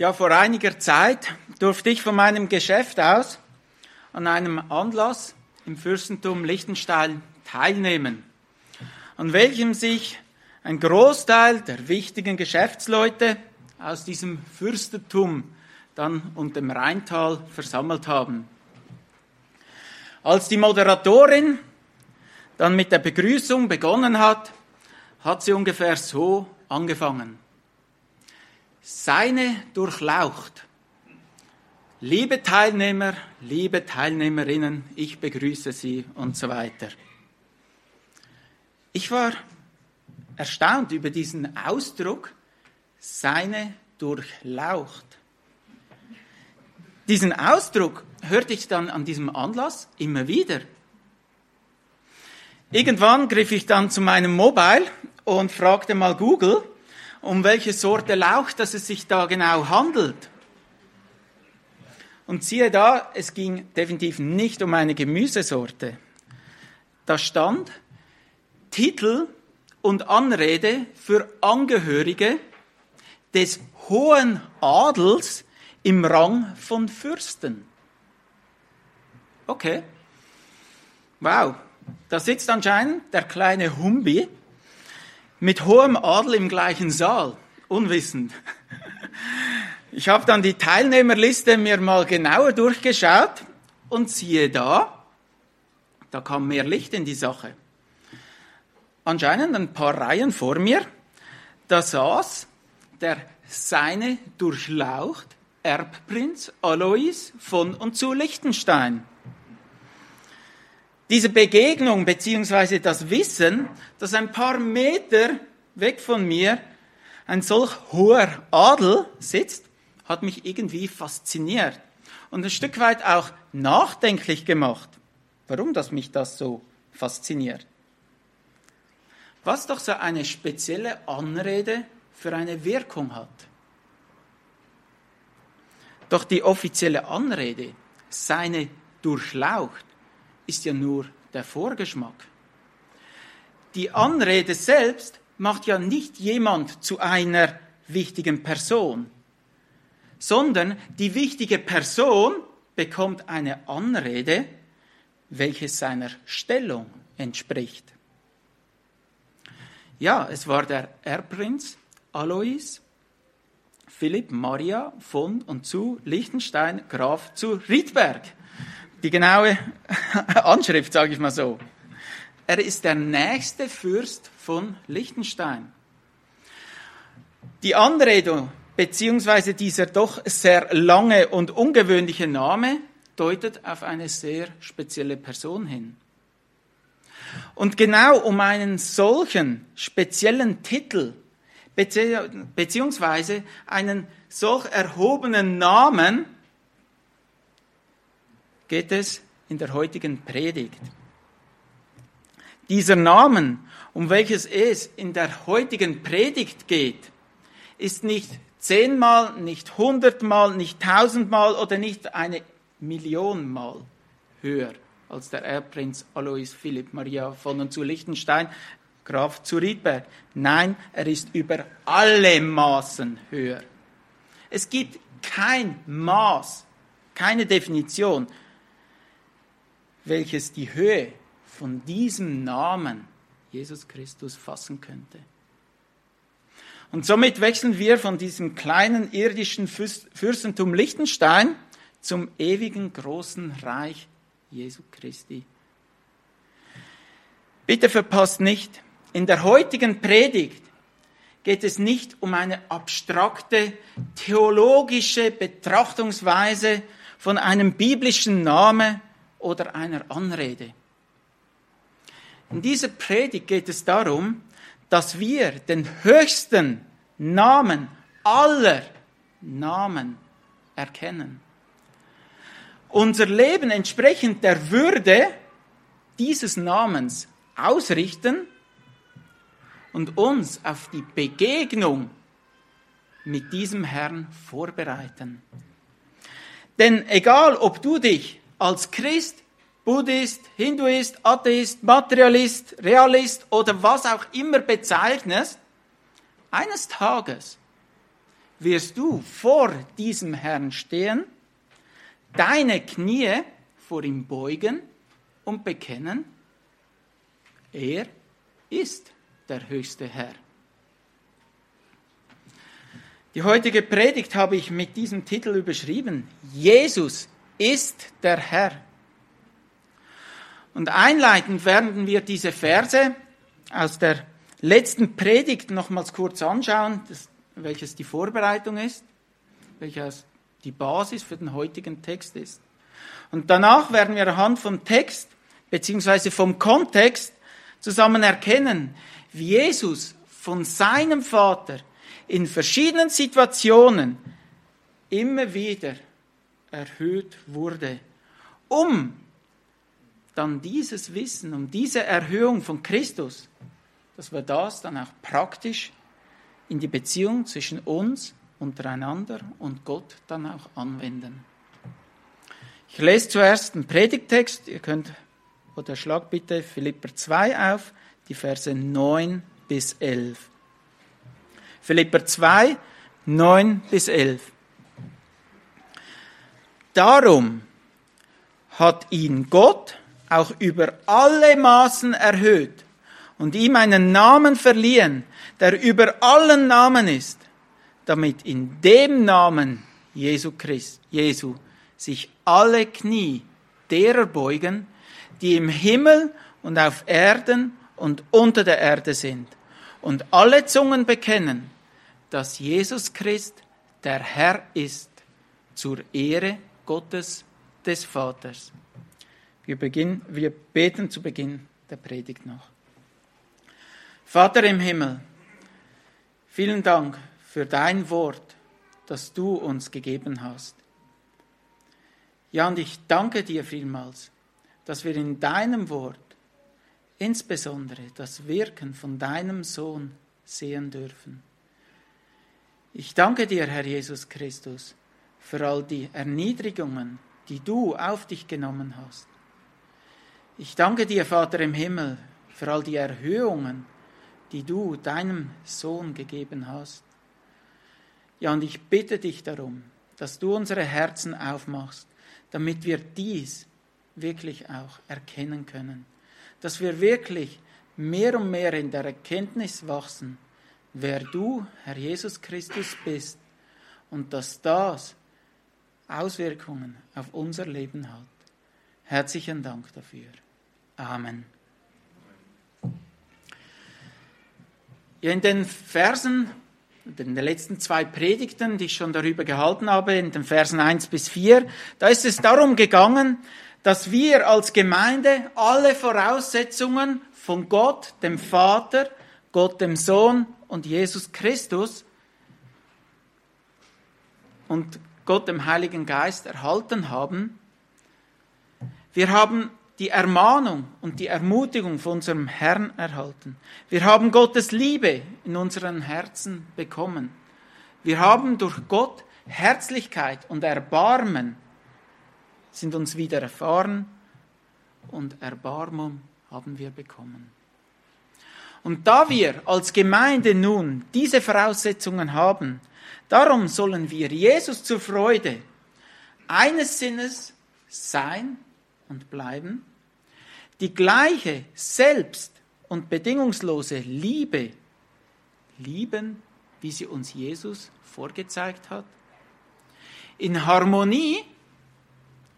Ja, vor einiger Zeit durfte ich von meinem Geschäft aus an einem Anlass im Fürstentum Liechtenstein teilnehmen, an welchem sich ein Großteil der wichtigen Geschäftsleute aus diesem Fürstentum dann und dem Rheintal versammelt haben. Als die Moderatorin dann mit der Begrüßung begonnen hat, hat sie ungefähr so angefangen seine durchlaucht. Liebe Teilnehmer, liebe Teilnehmerinnen, ich begrüße Sie und so weiter. Ich war erstaunt über diesen Ausdruck, seine durchlaucht. Diesen Ausdruck hörte ich dann an diesem Anlass immer wieder. Irgendwann griff ich dann zu meinem Mobile und fragte mal Google, um welche Sorte Lauch dass es sich da genau handelt. Und siehe da, es ging definitiv nicht um eine Gemüsesorte. Da stand Titel und Anrede für Angehörige des hohen Adels im Rang von Fürsten. Okay. Wow. Da sitzt anscheinend der kleine Humbi mit hohem Adel im gleichen Saal, unwissend. Ich habe dann die Teilnehmerliste mir mal genauer durchgeschaut und siehe da, da kam mehr Licht in die Sache. Anscheinend ein paar Reihen vor mir, da saß der seine durchlaucht Erbprinz Alois von und zu Liechtenstein. Diese Begegnung beziehungsweise das Wissen, dass ein paar Meter weg von mir ein solch hoher Adel sitzt, hat mich irgendwie fasziniert und ein Stück weit auch nachdenklich gemacht. Warum das mich das so fasziniert? Was doch so eine spezielle Anrede für eine Wirkung hat. Doch die offizielle Anrede, seine durchlaucht, ist ja nur der Vorgeschmack. Die Anrede selbst macht ja nicht jemand zu einer wichtigen Person, sondern die wichtige Person bekommt eine Anrede, welche seiner Stellung entspricht. Ja, es war der Erbprinz Alois Philipp Maria von und zu Liechtenstein Graf zu Riedberg die genaue Anschrift, sage ich mal so. Er ist der nächste Fürst von Liechtenstein. Die Anredung beziehungsweise dieser doch sehr lange und ungewöhnliche Name deutet auf eine sehr spezielle Person hin. Und genau um einen solchen speziellen Titel beziehungsweise einen solch erhobenen Namen geht es in der heutigen Predigt. Dieser Namen, um welches es in der heutigen Predigt geht, ist nicht zehnmal, nicht hundertmal, nicht tausendmal oder nicht eine Million Mal höher als der Erbprinz Alois Philipp Maria von und zu Liechtenstein, Graf zu Riedberg. Nein, er ist über alle Maßen höher. Es gibt kein Maß, keine Definition welches die Höhe von diesem Namen Jesus Christus fassen könnte. Und somit wechseln wir von diesem kleinen irdischen Fürstentum Liechtenstein zum ewigen großen Reich Jesu Christi. Bitte verpasst nicht, in der heutigen Predigt geht es nicht um eine abstrakte theologische Betrachtungsweise von einem biblischen Namen, oder einer Anrede. In dieser Predigt geht es darum, dass wir den höchsten Namen aller Namen erkennen. Unser Leben entsprechend der Würde dieses Namens ausrichten und uns auf die Begegnung mit diesem Herrn vorbereiten. Denn egal, ob du dich als Christ, Buddhist, Hinduist, Atheist, Materialist, Realist oder was auch immer bezeichnest, eines Tages wirst du vor diesem Herrn stehen, deine Knie vor ihm beugen und bekennen, er ist der höchste Herr. Die heutige Predigt habe ich mit diesem Titel überschrieben. Jesus ist der Herr. Und einleitend werden wir diese Verse aus der letzten Predigt nochmals kurz anschauen, das, welches die Vorbereitung ist, welches die Basis für den heutigen Text ist. Und danach werden wir anhand vom Text beziehungsweise vom Kontext zusammen erkennen, wie Jesus von seinem Vater in verschiedenen Situationen immer wieder erhöht wurde, um dann dieses Wissen, um diese Erhöhung von Christus, dass wir das dann auch praktisch in die Beziehung zwischen uns untereinander und Gott dann auch anwenden. Ich lese zuerst den Predigtext, ihr könnt, oder schlag bitte Philipper 2 auf, die Verse 9 bis 11. Philipper 2, 9 bis 11. Darum hat ihn Gott auch über alle Maßen erhöht und ihm einen Namen verliehen, der über allen Namen ist, damit in dem Namen Jesu Christ, Jesu sich alle Knie derer beugen, die im Himmel und auf Erden und unter der Erde sind, und alle Zungen bekennen, dass Jesus Christ der Herr ist, zur Ehre Gottes des Vaters. Wir, beginnen, wir beten zu Beginn der Predigt noch. Vater im Himmel, vielen Dank für dein Wort, das du uns gegeben hast. Ja, und ich danke dir vielmals, dass wir in deinem Wort insbesondere das Wirken von deinem Sohn sehen dürfen. Ich danke dir, Herr Jesus Christus, für all die Erniedrigungen, die du auf dich genommen hast. Ich danke dir, Vater im Himmel, für all die Erhöhungen, die du deinem Sohn gegeben hast. Ja, und ich bitte dich darum, dass du unsere Herzen aufmachst, damit wir dies wirklich auch erkennen können, dass wir wirklich mehr und mehr in der Erkenntnis wachsen, wer du, Herr Jesus Christus, bist und dass das Auswirkungen auf unser Leben hat. Herzlichen Dank dafür. Amen. In den Versen, in den letzten zwei Predigten, die ich schon darüber gehalten habe, in den Versen 1 bis 4, da ist es darum gegangen, dass wir als Gemeinde alle Voraussetzungen von Gott, dem Vater, Gott, dem Sohn und Jesus Christus und Gott, dem Heiligen Geist erhalten haben. Wir haben die Ermahnung und die Ermutigung von unserem Herrn erhalten. Wir haben Gottes Liebe in unseren Herzen bekommen. Wir haben durch Gott Herzlichkeit und Erbarmen sind uns wieder erfahren und Erbarmung haben wir bekommen. Und da wir als Gemeinde nun diese Voraussetzungen haben, darum sollen wir Jesus zur Freude eines Sinnes sein und bleiben die gleiche selbst- und bedingungslose Liebe lieben, wie sie uns Jesus vorgezeigt hat, in Harmonie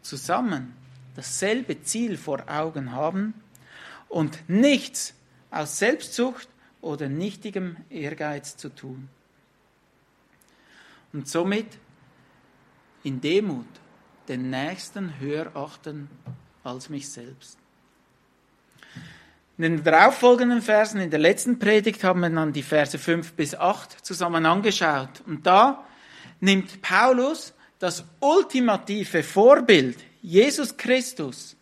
zusammen dasselbe Ziel vor Augen haben und nichts aus Selbstsucht oder nichtigem Ehrgeiz zu tun. Und somit in Demut den Nächsten höher achten als mich selbst. In den darauffolgenden Versen, in der letzten Predigt, haben wir dann die Verse 5 bis 8 zusammen angeschaut. Und da nimmt Paulus das ultimative Vorbild, Jesus Christus,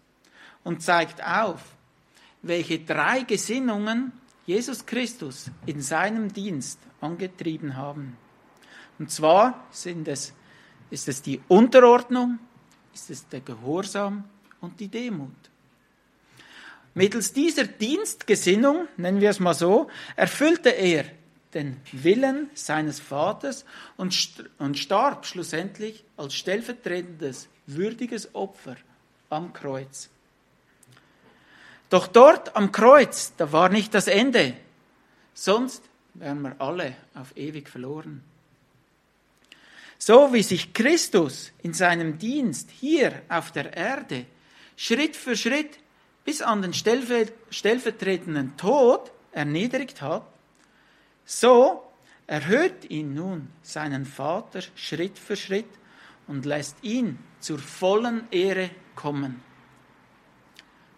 und zeigt auf, welche drei Gesinnungen Jesus Christus in seinem Dienst angetrieben haben. Und zwar sind es, ist es die Unterordnung, ist es der Gehorsam und die Demut. Mittels dieser Dienstgesinnung, nennen wir es mal so, erfüllte er den Willen seines Vaters und, und starb schlussendlich als stellvertretendes, würdiges Opfer am Kreuz. Doch dort am Kreuz, da war nicht das Ende, sonst wären wir alle auf ewig verloren. So wie sich Christus in seinem Dienst hier auf der Erde Schritt für Schritt bis an den stellvertretenden Tod erniedrigt hat, so erhöht ihn nun seinen Vater Schritt für Schritt und lässt ihn zur vollen Ehre kommen.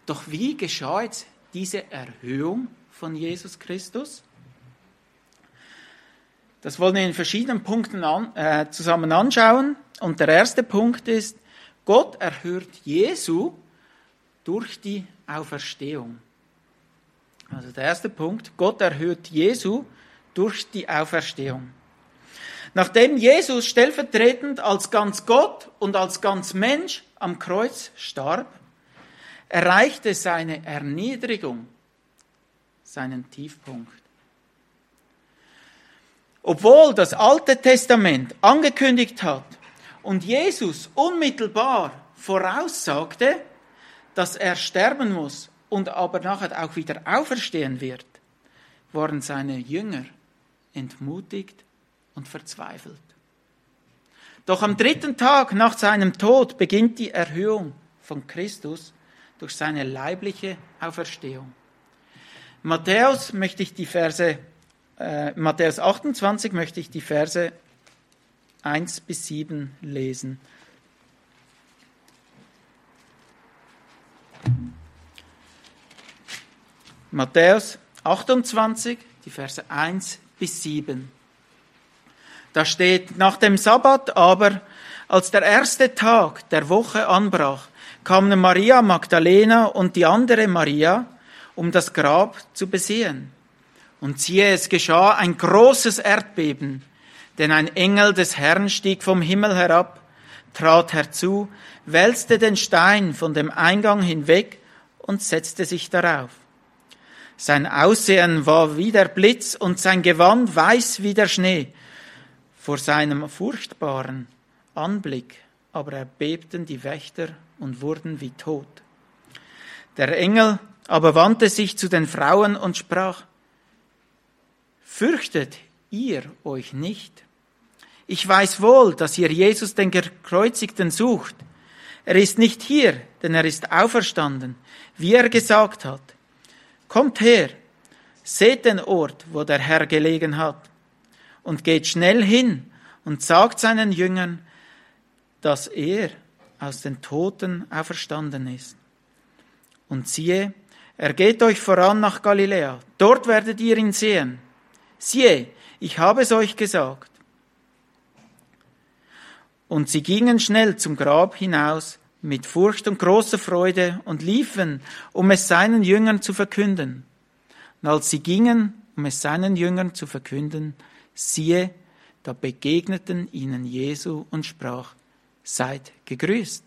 Doch wie geschah jetzt diese Erhöhung von Jesus Christus? Das wollen wir in verschiedenen Punkten an, äh, zusammen anschauen. Und der erste Punkt ist, Gott erhört Jesu durch die Auferstehung. Also der erste Punkt, Gott erhört Jesu durch die Auferstehung. Nachdem Jesus stellvertretend als ganz Gott und als ganz Mensch am Kreuz starb, erreichte seine Erniedrigung seinen Tiefpunkt. Obwohl das Alte Testament angekündigt hat und Jesus unmittelbar voraussagte, dass er sterben muss und aber nachher auch wieder auferstehen wird, waren seine Jünger entmutigt und verzweifelt. Doch am dritten Tag nach seinem Tod beginnt die Erhöhung von Christus durch seine leibliche Auferstehung. Matthäus möchte ich die Verse äh, Matthäus 28 möchte ich die Verse 1 bis 7 lesen. Matthäus 28, die Verse 1 bis 7. Da steht, nach dem Sabbat aber, als der erste Tag der Woche anbrach, kamen Maria Magdalena und die andere Maria, um das Grab zu besehen. Und siehe, es geschah ein großes Erdbeben, denn ein Engel des Herrn stieg vom Himmel herab, trat herzu, wälzte den Stein von dem Eingang hinweg und setzte sich darauf. Sein Aussehen war wie der Blitz und sein Gewand weiß wie der Schnee. Vor seinem furchtbaren Anblick aber erbebten die Wächter und wurden wie tot. Der Engel aber wandte sich zu den Frauen und sprach, Fürchtet ihr euch nicht? Ich weiß wohl, dass ihr Jesus den Gekreuzigten sucht. Er ist nicht hier, denn er ist auferstanden, wie er gesagt hat. Kommt her, seht den Ort, wo der Herr gelegen hat, und geht schnell hin und sagt seinen Jüngern, dass er aus den Toten auferstanden ist. Und siehe, er geht euch voran nach Galiläa, dort werdet ihr ihn sehen. Siehe, ich habe es euch gesagt. Und sie gingen schnell zum Grab hinaus mit Furcht und großer Freude und liefen, um es seinen Jüngern zu verkünden. Und als sie gingen, um es seinen Jüngern zu verkünden, siehe, da begegneten ihnen Jesu und sprach, seid gegrüßt.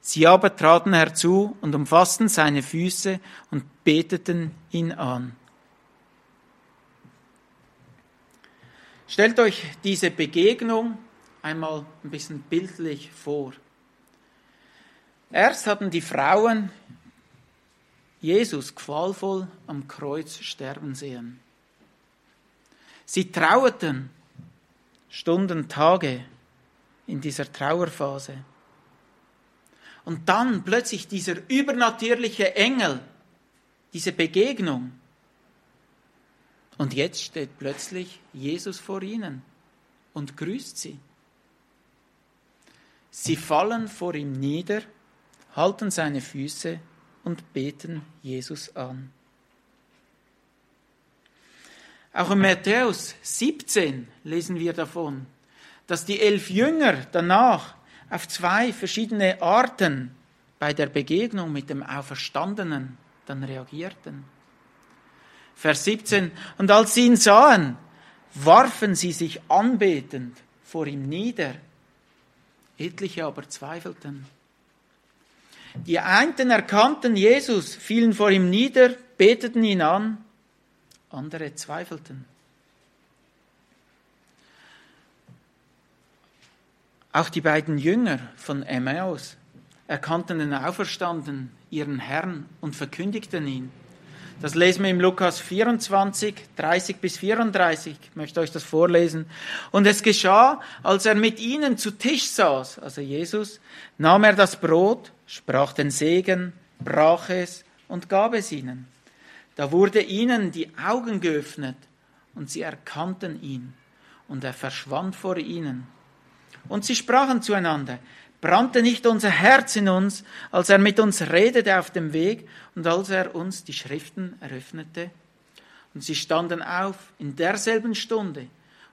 Sie aber traten herzu und umfassten seine Füße und beteten ihn an. Stellt euch diese Begegnung einmal ein bisschen bildlich vor. Erst hatten die Frauen Jesus qualvoll am Kreuz sterben sehen. Sie trauerten Stunden, Tage in dieser Trauerphase. Und dann plötzlich dieser übernatürliche Engel, diese Begegnung. Und jetzt steht plötzlich Jesus vor ihnen und grüßt sie. Sie fallen vor ihm nieder, halten seine Füße und beten Jesus an. Auch in Matthäus 17 lesen wir davon, dass die elf Jünger danach auf zwei verschiedene Arten bei der Begegnung mit dem Auferstandenen dann reagierten. Vers 17. Und als sie ihn sahen, warfen sie sich anbetend vor ihm nieder. Etliche aber zweifelten. Die einen erkannten Jesus, fielen vor ihm nieder, beteten ihn an, andere zweifelten. Auch die beiden Jünger von Emmaus erkannten den Auferstanden, ihren Herrn, und verkündigten ihn. Das lesen wir im Lukas 24, 30 bis 34. Ich möchte euch das vorlesen. Und es geschah, als er mit ihnen zu Tisch saß, also Jesus, nahm er das Brot, sprach den Segen, brach es und gab es ihnen. Da wurde ihnen die Augen geöffnet und sie erkannten ihn und er verschwand vor ihnen. Und sie sprachen zueinander, brannte nicht unser Herz in uns, als er mit uns redete auf dem Weg und als er uns die Schriften eröffnete? Und sie standen auf in derselben Stunde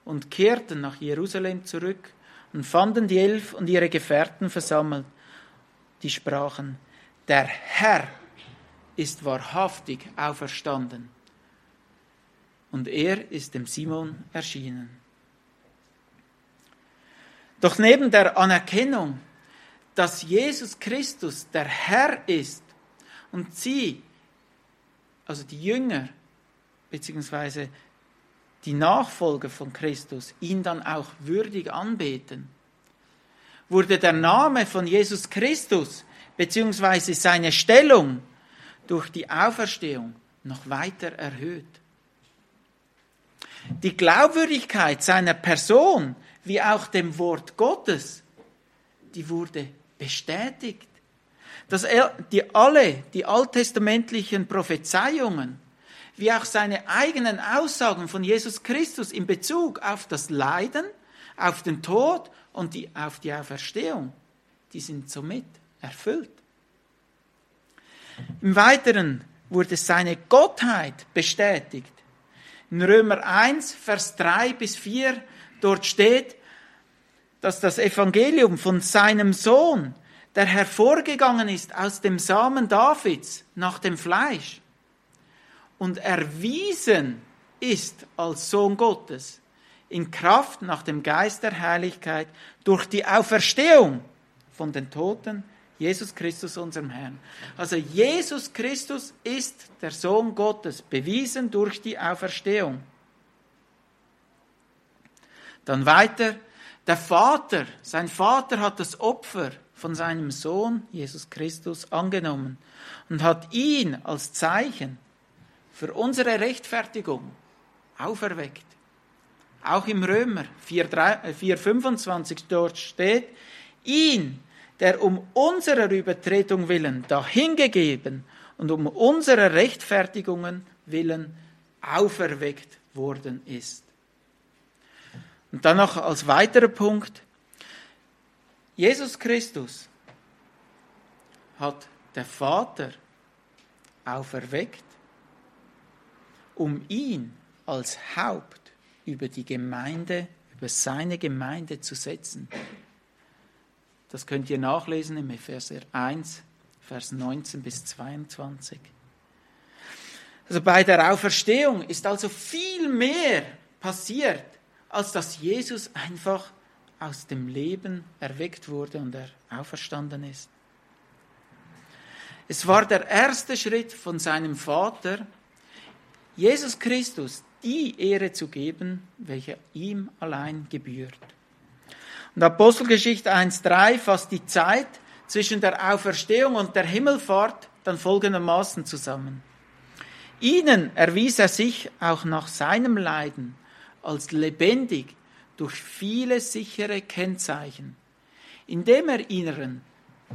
und kehrten nach Jerusalem zurück und fanden die Elf und ihre Gefährten versammelt, die sprachen, der Herr ist wahrhaftig auferstanden und er ist dem Simon erschienen. Doch neben der Anerkennung, dass Jesus Christus der Herr ist und sie, also die Jünger, beziehungsweise die Nachfolger von Christus, ihn dann auch würdig anbeten, wurde der Name von Jesus Christus, beziehungsweise seine Stellung durch die Auferstehung noch weiter erhöht. Die Glaubwürdigkeit seiner Person wie auch dem Wort Gottes, die wurde bestätigt. Dass er, die alle, die alttestamentlichen Prophezeiungen, wie auch seine eigenen Aussagen von Jesus Christus in Bezug auf das Leiden, auf den Tod und die, auf die Auferstehung, die sind somit erfüllt. Im Weiteren wurde seine Gottheit bestätigt. In Römer 1, Vers 3 bis 4, dort steht, dass das Evangelium von seinem Sohn, der hervorgegangen ist aus dem Samen Davids nach dem Fleisch und erwiesen ist als Sohn Gottes in Kraft nach dem Geist der Herrlichkeit durch die Auferstehung von den Toten Jesus Christus, unserem Herrn. Also Jesus Christus ist der Sohn Gottes, bewiesen durch die Auferstehung. Dann weiter, der Vater, sein Vater hat das Opfer von seinem Sohn Jesus Christus angenommen und hat ihn als Zeichen für unsere Rechtfertigung auferweckt. Auch im Römer 4,25 dort steht, ihn, der um unserer Übertretung willen dahingegeben und um unserer Rechtfertigungen willen auferweckt worden ist. Und dann noch als weiterer Punkt, Jesus Christus hat der Vater auferweckt, um ihn als Haupt über die Gemeinde, über seine Gemeinde zu setzen. Das könnt ihr nachlesen im Epheser 1, Vers 19 bis 22. Also bei der Auferstehung ist also viel mehr passiert, als dass Jesus einfach aus dem Leben erweckt wurde und er auferstanden ist. Es war der erste Schritt von seinem Vater, Jesus Christus die Ehre zu geben, welche ihm allein gebührt. Und Apostelgeschichte 1.3 fasst die Zeit zwischen der Auferstehung und der Himmelfahrt dann folgendermaßen zusammen. Ihnen erwies er sich auch nach seinem Leiden als lebendig durch viele sichere Kennzeichen, indem er ihnen,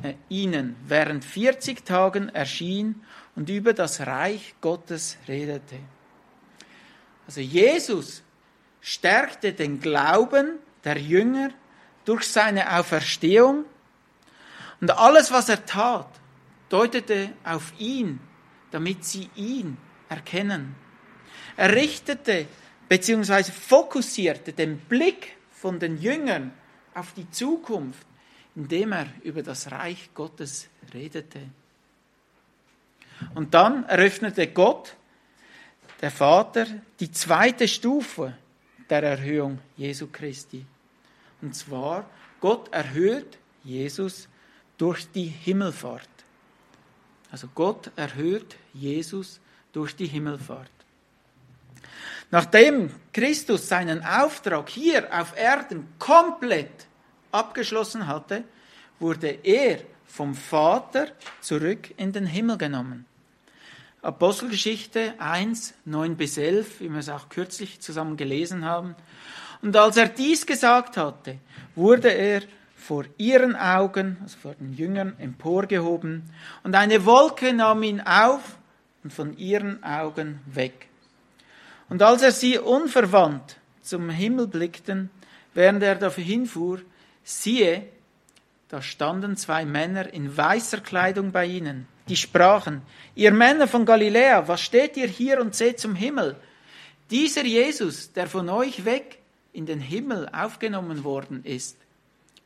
äh, ihnen während 40 Tagen erschien und über das Reich Gottes redete. Also Jesus stärkte den Glauben der Jünger durch seine Auferstehung. Und alles, was er tat, deutete auf ihn, damit sie ihn erkennen. Er richtete bzw. fokussierte den Blick von den Jüngern auf die Zukunft, indem er über das Reich Gottes redete. Und dann eröffnete Gott, der Vater, die zweite Stufe der Erhöhung Jesu Christi. Und zwar, Gott erhöht Jesus durch die Himmelfahrt. Also Gott erhöht Jesus durch die Himmelfahrt. Nachdem Christus seinen Auftrag hier auf Erden komplett abgeschlossen hatte, wurde er vom Vater zurück in den Himmel genommen. Apostelgeschichte 1, 9 bis 11, wie wir es auch kürzlich zusammen gelesen haben. Und als er dies gesagt hatte, wurde er vor ihren Augen, also vor den Jüngern, emporgehoben, und eine Wolke nahm ihn auf und von ihren Augen weg. Und als er sie unverwandt zum Himmel blickten, während er dafür hinfuhr, siehe, da standen zwei Männer in weißer Kleidung bei ihnen, die sprachen, ihr Männer von Galiläa, was steht ihr hier und seht zum Himmel? Dieser Jesus, der von euch weg in den Himmel aufgenommen worden ist,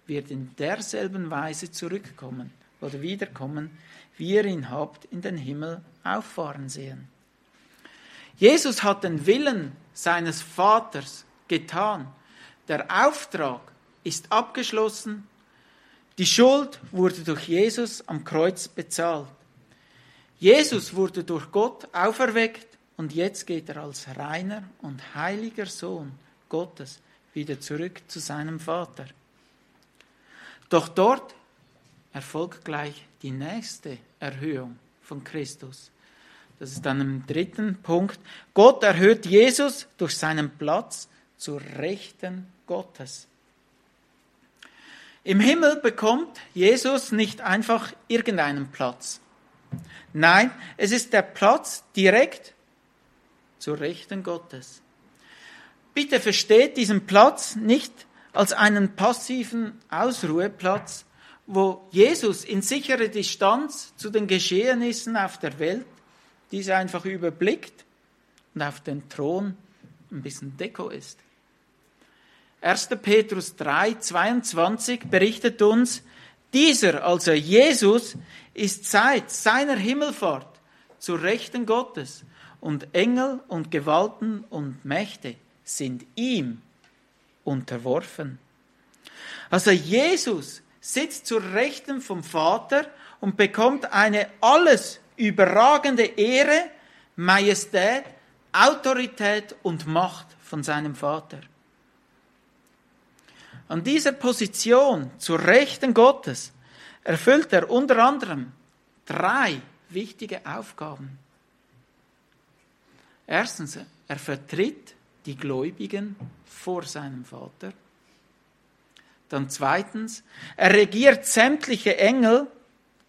wird in derselben Weise zurückkommen oder wiederkommen, wie ihr ihn habt in den Himmel auffahren sehen. Jesus hat den Willen seines Vaters getan. Der Auftrag ist abgeschlossen. Die Schuld wurde durch Jesus am Kreuz bezahlt. Jesus wurde durch Gott auferweckt und jetzt geht er als reiner und heiliger Sohn Gottes wieder zurück zu seinem Vater. Doch dort erfolgt gleich die nächste Erhöhung von Christus. Das ist dann im dritten Punkt. Gott erhöht Jesus durch seinen Platz zur Rechten Gottes. Im Himmel bekommt Jesus nicht einfach irgendeinen Platz. Nein, es ist der Platz direkt zur Rechten Gottes. Bitte versteht diesen Platz nicht als einen passiven Ausruheplatz, wo Jesus in sicherer Distanz zu den Geschehnissen auf der Welt diese einfach überblickt und auf den Thron ein bisschen Deko ist. 1. Petrus 3, 22 berichtet uns, dieser, also Jesus, ist seit seiner Himmelfahrt zur Rechten Gottes und Engel und Gewalten und Mächte sind ihm unterworfen. Also Jesus sitzt zur Rechten vom Vater und bekommt eine alles überragende Ehre, Majestät, Autorität und Macht von seinem Vater. An dieser Position zur Rechten Gottes erfüllt er unter anderem drei wichtige Aufgaben. Erstens, er vertritt die Gläubigen vor seinem Vater. Dann zweitens, er regiert sämtliche Engel,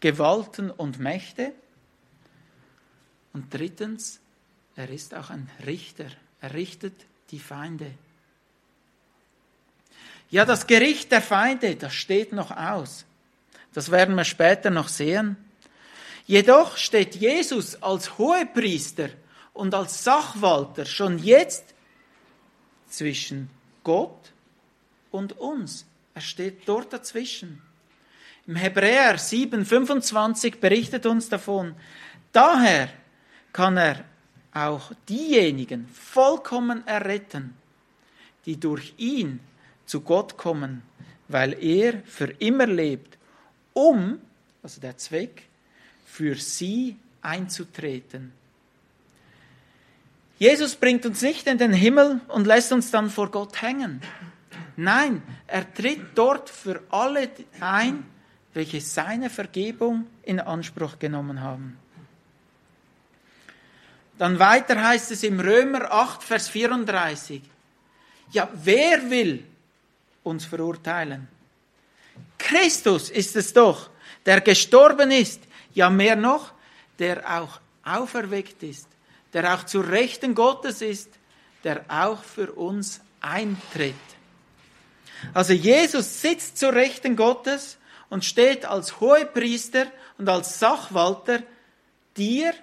Gewalten und Mächte. Und drittens, er ist auch ein Richter. Er richtet die Feinde. Ja, das Gericht der Feinde, das steht noch aus. Das werden wir später noch sehen. Jedoch steht Jesus als Hohepriester und als Sachwalter schon jetzt zwischen Gott und uns. Er steht dort dazwischen. Im Hebräer 7,25 berichtet uns davon, daher kann er auch diejenigen vollkommen erretten, die durch ihn zu Gott kommen, weil er für immer lebt, um, also der Zweck, für sie einzutreten Jesus bringt uns nicht in den Himmel und lässt uns dann vor Gott hängen. Nein, er tritt dort für alle ein, welche seine Vergebung in Anspruch genommen haben. Dann weiter heißt es im Römer 8, Vers 34. Ja, wer will uns verurteilen? Christus ist es doch, der gestorben ist, ja mehr noch, der auch auferweckt ist der auch zu Rechten Gottes ist, der auch für uns eintritt. Also Jesus sitzt zu Rechten Gottes und steht als Hohepriester und als Sachwalter dir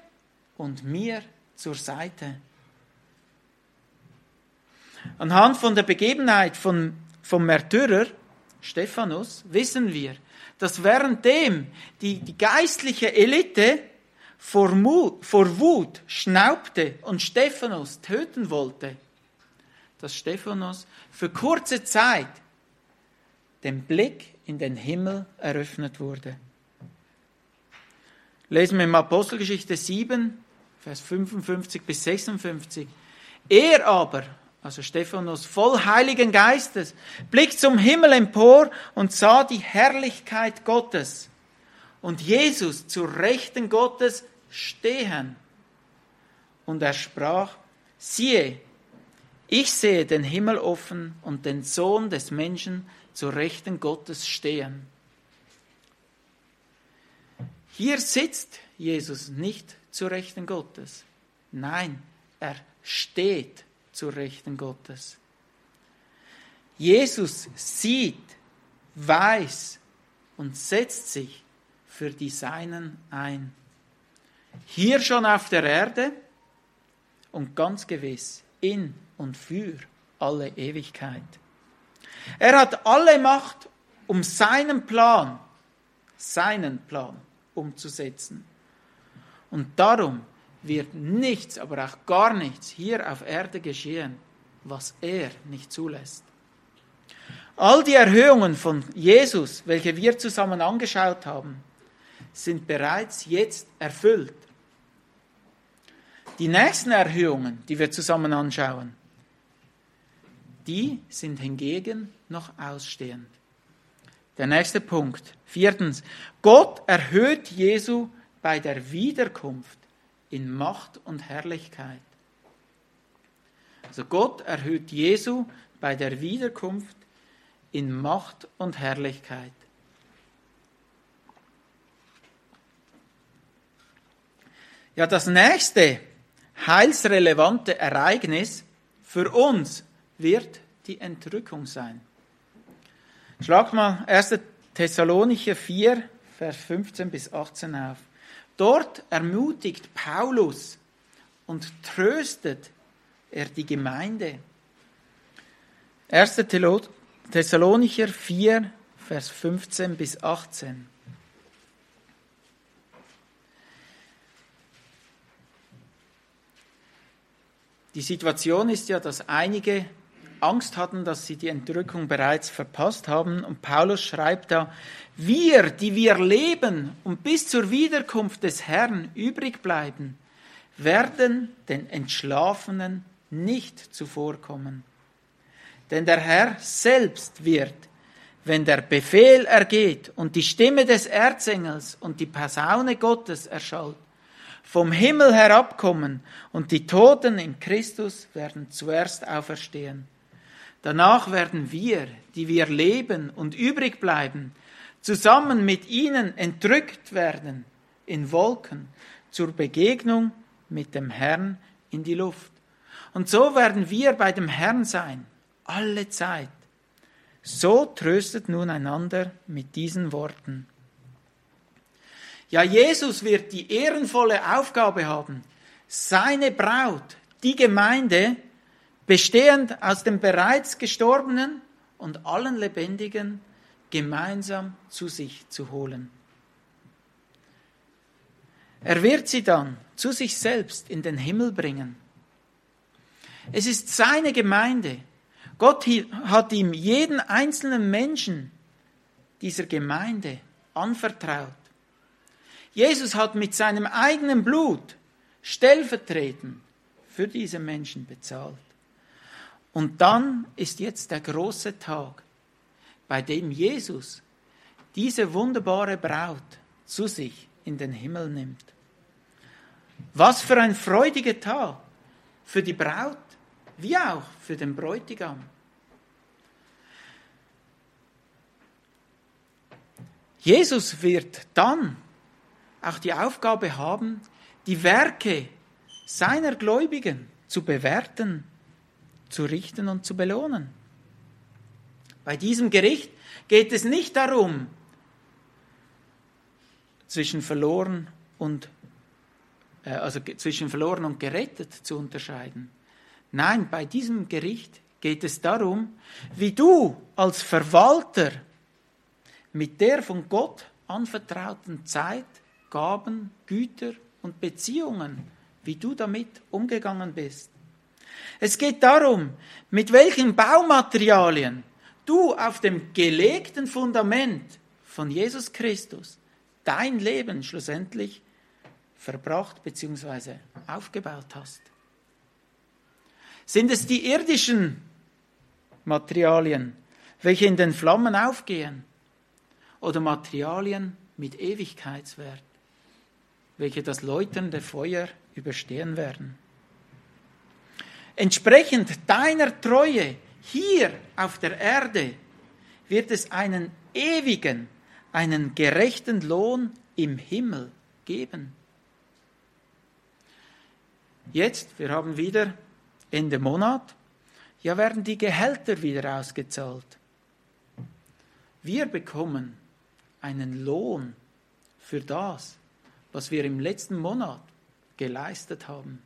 und mir zur Seite. Anhand von der Begebenheit von, vom Märtyrer Stephanus wissen wir, dass währenddem die, die geistliche Elite vor, Mut, vor Wut schnaubte und Stephanus töten wollte, dass Stephanus für kurze Zeit den Blick in den Himmel eröffnet wurde. Lesen wir im Apostelgeschichte 7, Vers 55 bis 56. Er aber, also Stephanus, voll Heiligen Geistes, blickte zum Himmel empor und sah die Herrlichkeit Gottes und Jesus zu Rechten Gottes stehen. Und er sprach, siehe, ich sehe den Himmel offen und den Sohn des Menschen zu Rechten Gottes stehen. Hier sitzt Jesus nicht zu Rechten Gottes. Nein, er steht zu Rechten Gottes. Jesus sieht, weiß und setzt sich für die Seinen ein. Hier schon auf der Erde und ganz gewiss in und für alle Ewigkeit. Er hat alle Macht, um seinen Plan, seinen Plan umzusetzen. Und darum wird nichts, aber auch gar nichts hier auf Erde geschehen, was er nicht zulässt. All die Erhöhungen von Jesus, welche wir zusammen angeschaut haben, sind bereits jetzt erfüllt. Die nächsten Erhöhungen, die wir zusammen anschauen, die sind hingegen noch ausstehend. Der nächste Punkt. Viertens. Gott erhöht Jesu bei der Wiederkunft in Macht und Herrlichkeit. Also Gott erhöht Jesu bei der Wiederkunft in Macht und Herrlichkeit. Ja, das nächste heilsrelevante Ereignis für uns wird die Entrückung sein. Schlag mal 1. Thessalonicher 4, Vers 15 bis 18 auf. Dort ermutigt Paulus und tröstet er die Gemeinde. 1. Thessalonicher 4, Vers 15 bis 18. Die Situation ist ja, dass einige Angst hatten, dass sie die Entrückung bereits verpasst haben. Und Paulus schreibt da, wir, die wir leben und bis zur Wiederkunft des Herrn übrig bleiben, werden den Entschlafenen nicht zuvorkommen. Denn der Herr selbst wird, wenn der Befehl ergeht und die Stimme des Erzengels und die Posaune Gottes erschallt, vom Himmel herabkommen und die Toten in Christus werden zuerst auferstehen. Danach werden wir, die wir leben und übrig bleiben, zusammen mit ihnen entrückt werden in Wolken zur Begegnung mit dem Herrn in die Luft. Und so werden wir bei dem Herrn sein, alle Zeit. So tröstet nun einander mit diesen Worten. Ja, Jesus wird die ehrenvolle Aufgabe haben, seine Braut, die Gemeinde, bestehend aus den bereits Gestorbenen und allen Lebendigen, gemeinsam zu sich zu holen. Er wird sie dann zu sich selbst in den Himmel bringen. Es ist seine Gemeinde. Gott hat ihm jeden einzelnen Menschen dieser Gemeinde anvertraut. Jesus hat mit seinem eigenen Blut stellvertretend für diese Menschen bezahlt. Und dann ist jetzt der große Tag, bei dem Jesus diese wunderbare Braut zu sich in den Himmel nimmt. Was für ein freudiger Tag für die Braut, wie auch für den Bräutigam. Jesus wird dann auch die Aufgabe haben, die Werke seiner Gläubigen zu bewerten, zu richten und zu belohnen. Bei diesem Gericht geht es nicht darum, zwischen verloren und äh, also zwischen verloren und gerettet zu unterscheiden. Nein, bei diesem Gericht geht es darum, wie du als Verwalter mit der von Gott anvertrauten Zeit Gaben, Güter und Beziehungen, wie du damit umgegangen bist. Es geht darum, mit welchen Baumaterialien du auf dem gelegten Fundament von Jesus Christus dein Leben schlussendlich verbracht bzw. aufgebaut hast. Sind es die irdischen Materialien, welche in den Flammen aufgehen? Oder Materialien mit Ewigkeitswert, welche das Läutern der Feuer überstehen werden? Entsprechend deiner Treue hier auf der Erde wird es einen ewigen, einen gerechten Lohn im Himmel geben. Jetzt, wir haben wieder Ende Monat, ja werden die Gehälter wieder ausgezahlt. Wir bekommen einen Lohn für das, was wir im letzten Monat geleistet haben,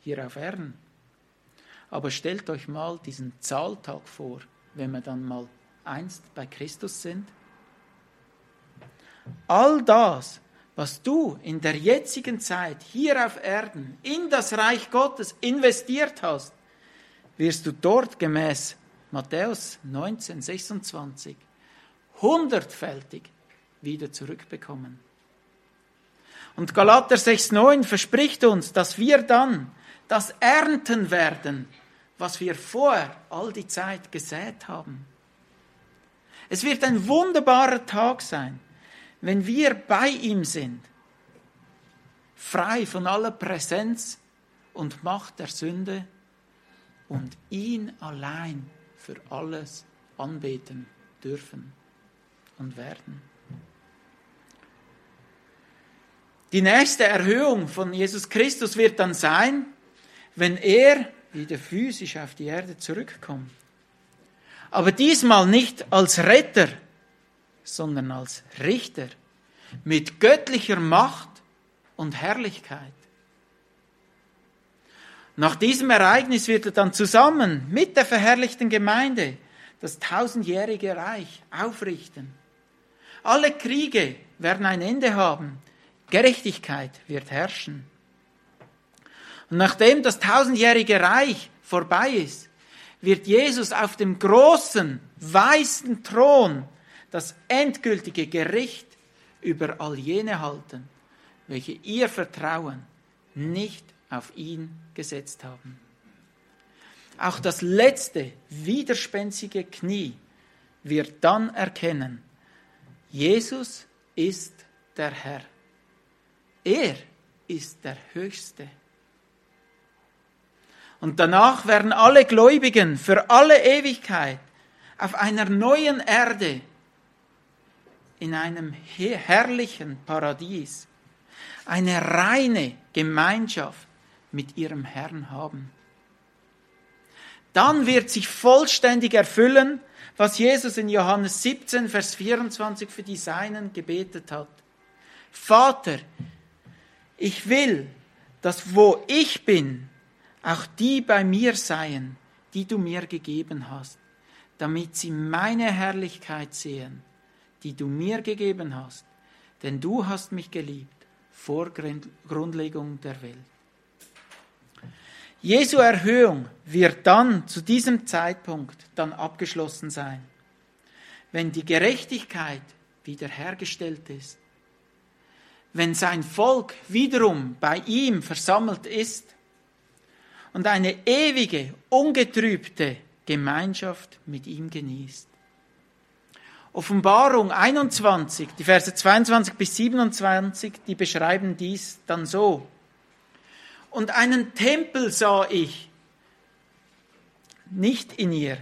hier auf Erden. Aber stellt euch mal diesen Zahltag vor, wenn wir dann mal einst bei Christus sind. All das, was du in der jetzigen Zeit hier auf Erden in das Reich Gottes investiert hast, wirst du dort gemäß Matthäus 19, 26 hundertfältig wieder zurückbekommen. Und Galater 6,9 verspricht uns, dass wir dann das ernten werden, was wir vorher all die Zeit gesät haben. Es wird ein wunderbarer Tag sein wenn wir bei ihm sind, frei von aller Präsenz und Macht der Sünde und ihn allein für alles anbeten dürfen und werden. Die nächste Erhöhung von Jesus Christus wird dann sein, wenn er wieder physisch auf die Erde zurückkommt. Aber diesmal nicht als Retter, sondern als Richter mit göttlicher Macht und Herrlichkeit. Nach diesem Ereignis wird er dann zusammen mit der verherrlichten Gemeinde das tausendjährige Reich aufrichten. Alle Kriege werden ein Ende haben. Gerechtigkeit wird herrschen. Und nachdem das tausendjährige Reich vorbei ist, wird Jesus auf dem großen, weißen Thron das endgültige Gericht über all jene halten, welche ihr Vertrauen nicht auf ihn gesetzt haben. Auch das letzte widerspenstige Knie wird dann erkennen, Jesus ist der Herr. Er ist der Höchste. Und danach werden alle Gläubigen für alle Ewigkeit auf einer neuen Erde in einem herrlichen Paradies eine reine Gemeinschaft mit ihrem Herrn haben. Dann wird sich vollständig erfüllen, was Jesus in Johannes 17, Vers 24 für die Seinen gebetet hat. Vater, ich will, dass wo ich bin, auch die bei mir seien, die du mir gegeben hast, damit sie meine Herrlichkeit sehen, die du mir gegeben hast, denn du hast mich geliebt vor Grundlegung der Welt. Jesu Erhöhung wird dann zu diesem Zeitpunkt dann abgeschlossen sein, wenn die Gerechtigkeit wiederhergestellt ist, wenn sein Volk wiederum bei ihm versammelt ist und eine ewige, ungetrübte Gemeinschaft mit ihm genießt. Offenbarung 21, die Verse 22 bis 27, die beschreiben dies dann so. Und einen Tempel sah ich, nicht in ihr,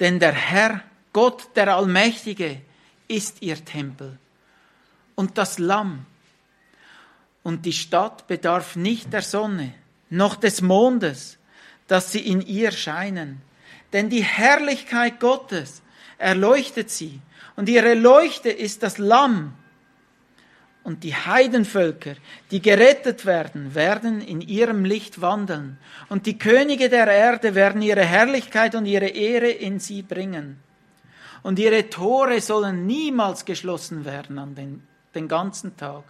denn der Herr, Gott der Allmächtige, ist ihr Tempel und das Lamm. Und die Stadt bedarf nicht der Sonne, noch des Mondes, dass sie in ihr scheinen. Denn die Herrlichkeit Gottes erleuchtet sie und ihre Leuchte ist das Lamm. Und die Heidenvölker, die gerettet werden, werden in ihrem Licht wandeln. Und die Könige der Erde werden ihre Herrlichkeit und ihre Ehre in sie bringen. Und ihre Tore sollen niemals geschlossen werden an den, den ganzen Tag.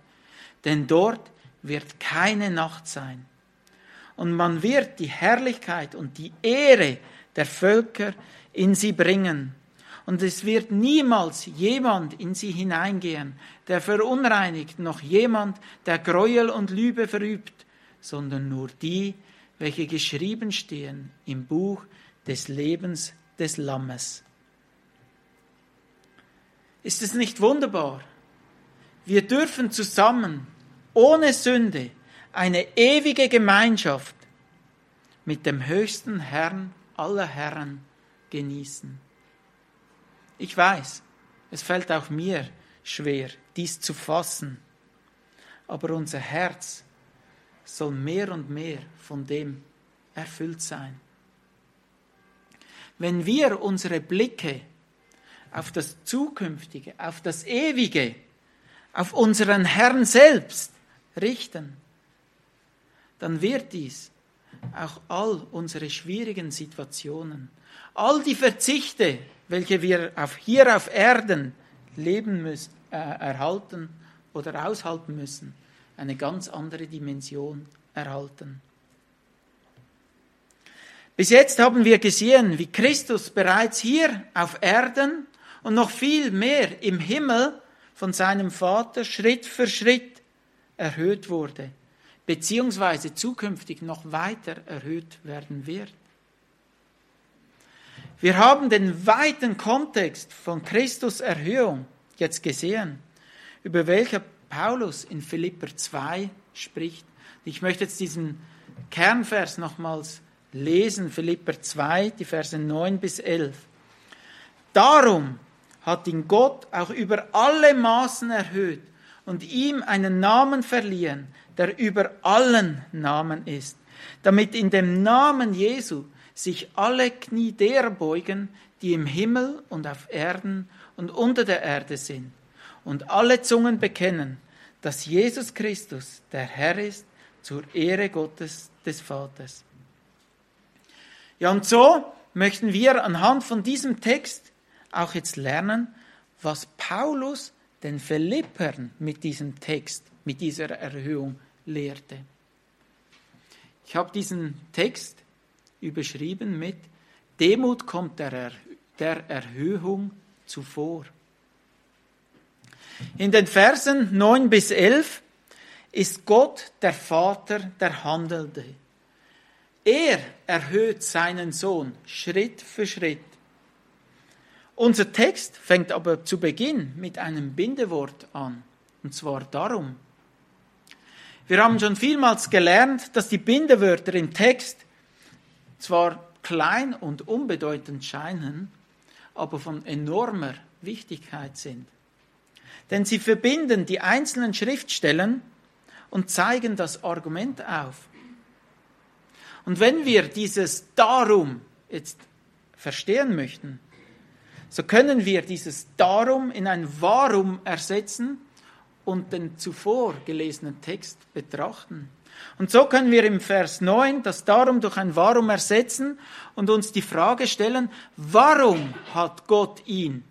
Denn dort wird keine Nacht sein. Und man wird die Herrlichkeit und die Ehre der Völker in sie bringen. Und es wird niemals jemand in sie hineingehen, der verunreinigt, noch jemand, der Gräuel und Lübe verübt, sondern nur die, welche geschrieben stehen im Buch des Lebens des Lammes. Ist es nicht wunderbar? Wir dürfen zusammen, ohne Sünde, eine ewige Gemeinschaft mit dem höchsten Herrn aller Herren genießen. Ich weiß, es fällt auch mir schwer, dies zu fassen, aber unser Herz soll mehr und mehr von dem erfüllt sein. Wenn wir unsere Blicke auf das Zukünftige, auf das Ewige, auf unseren Herrn selbst richten, dann wird dies auch all unsere schwierigen Situationen, all die Verzichte, welche wir auf, hier auf Erden leben müssen, äh, erhalten oder aushalten müssen, eine ganz andere Dimension erhalten. Bis jetzt haben wir gesehen, wie Christus bereits hier auf Erden und noch viel mehr im Himmel von seinem Vater Schritt für Schritt erhöht wurde, beziehungsweise zukünftig noch weiter erhöht werden wird. Wir haben den weiten Kontext von Christus Erhöhung jetzt gesehen, über welcher Paulus in Philipper 2 spricht. Ich möchte jetzt diesen Kernvers nochmals lesen, Philipper 2, die Verse 9 bis 11. Darum hat ihn Gott auch über alle Maßen erhöht und ihm einen Namen verliehen, der über allen Namen ist, damit in dem Namen Jesu sich alle Knie derer beugen, die im Himmel und auf Erden und unter der Erde sind, und alle Zungen bekennen, dass Jesus Christus der Herr ist, zur Ehre Gottes des Vaters. Ja, und so möchten wir anhand von diesem Text auch jetzt lernen, was Paulus den Philippern mit diesem Text, mit dieser Erhöhung lehrte. Ich habe diesen Text überschrieben mit Demut kommt der, er der Erhöhung zuvor. In den Versen 9 bis 11 ist Gott der Vater der Handelnde. Er erhöht seinen Sohn Schritt für Schritt. Unser Text fängt aber zu Beginn mit einem Bindewort an, und zwar darum. Wir haben schon vielmals gelernt, dass die Bindewörter im Text zwar klein und unbedeutend scheinen, aber von enormer Wichtigkeit sind. Denn sie verbinden die einzelnen Schriftstellen und zeigen das Argument auf. Und wenn wir dieses Darum jetzt verstehen möchten, so können wir dieses Darum in ein Warum ersetzen und den zuvor gelesenen Text betrachten. Und so können wir im Vers 9 das Darum durch ein Warum ersetzen und uns die Frage stellen, warum hat Gott ihn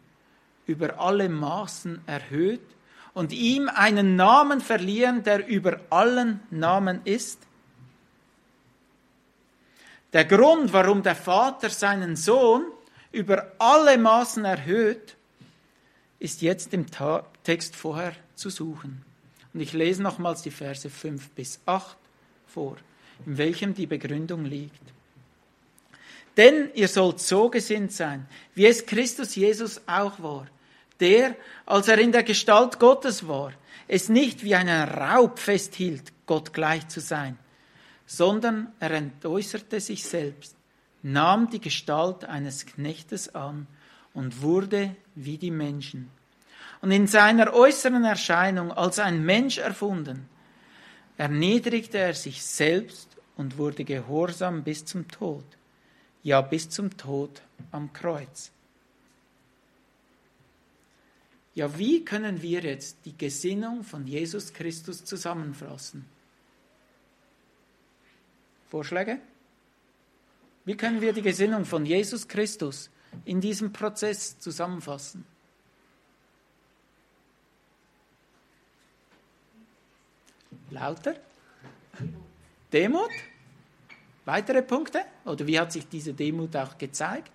über alle Maßen erhöht und ihm einen Namen verliehen, der über allen Namen ist? Der Grund, warum der Vater seinen Sohn über alle Maßen erhöht, ist jetzt im Text vorher zu suchen. Und ich lese nochmals die Verse 5 bis 8 vor, in welchem die Begründung liegt. Denn ihr sollt so gesinnt sein, wie es Christus Jesus auch war, der, als er in der Gestalt Gottes war, es nicht wie einen Raub festhielt, Gott gleich zu sein, sondern er entäußerte sich selbst, nahm die Gestalt eines Knechtes an und wurde wie die Menschen. Und in seiner äußeren Erscheinung als ein Mensch erfunden, erniedrigte er sich selbst und wurde gehorsam bis zum Tod, ja bis zum Tod am Kreuz. Ja, wie können wir jetzt die Gesinnung von Jesus Christus zusammenfassen? Vorschläge? Wie können wir die Gesinnung von Jesus Christus in diesem Prozess zusammenfassen? Lauter? Demut? Weitere Punkte? Oder wie hat sich diese Demut auch gezeigt?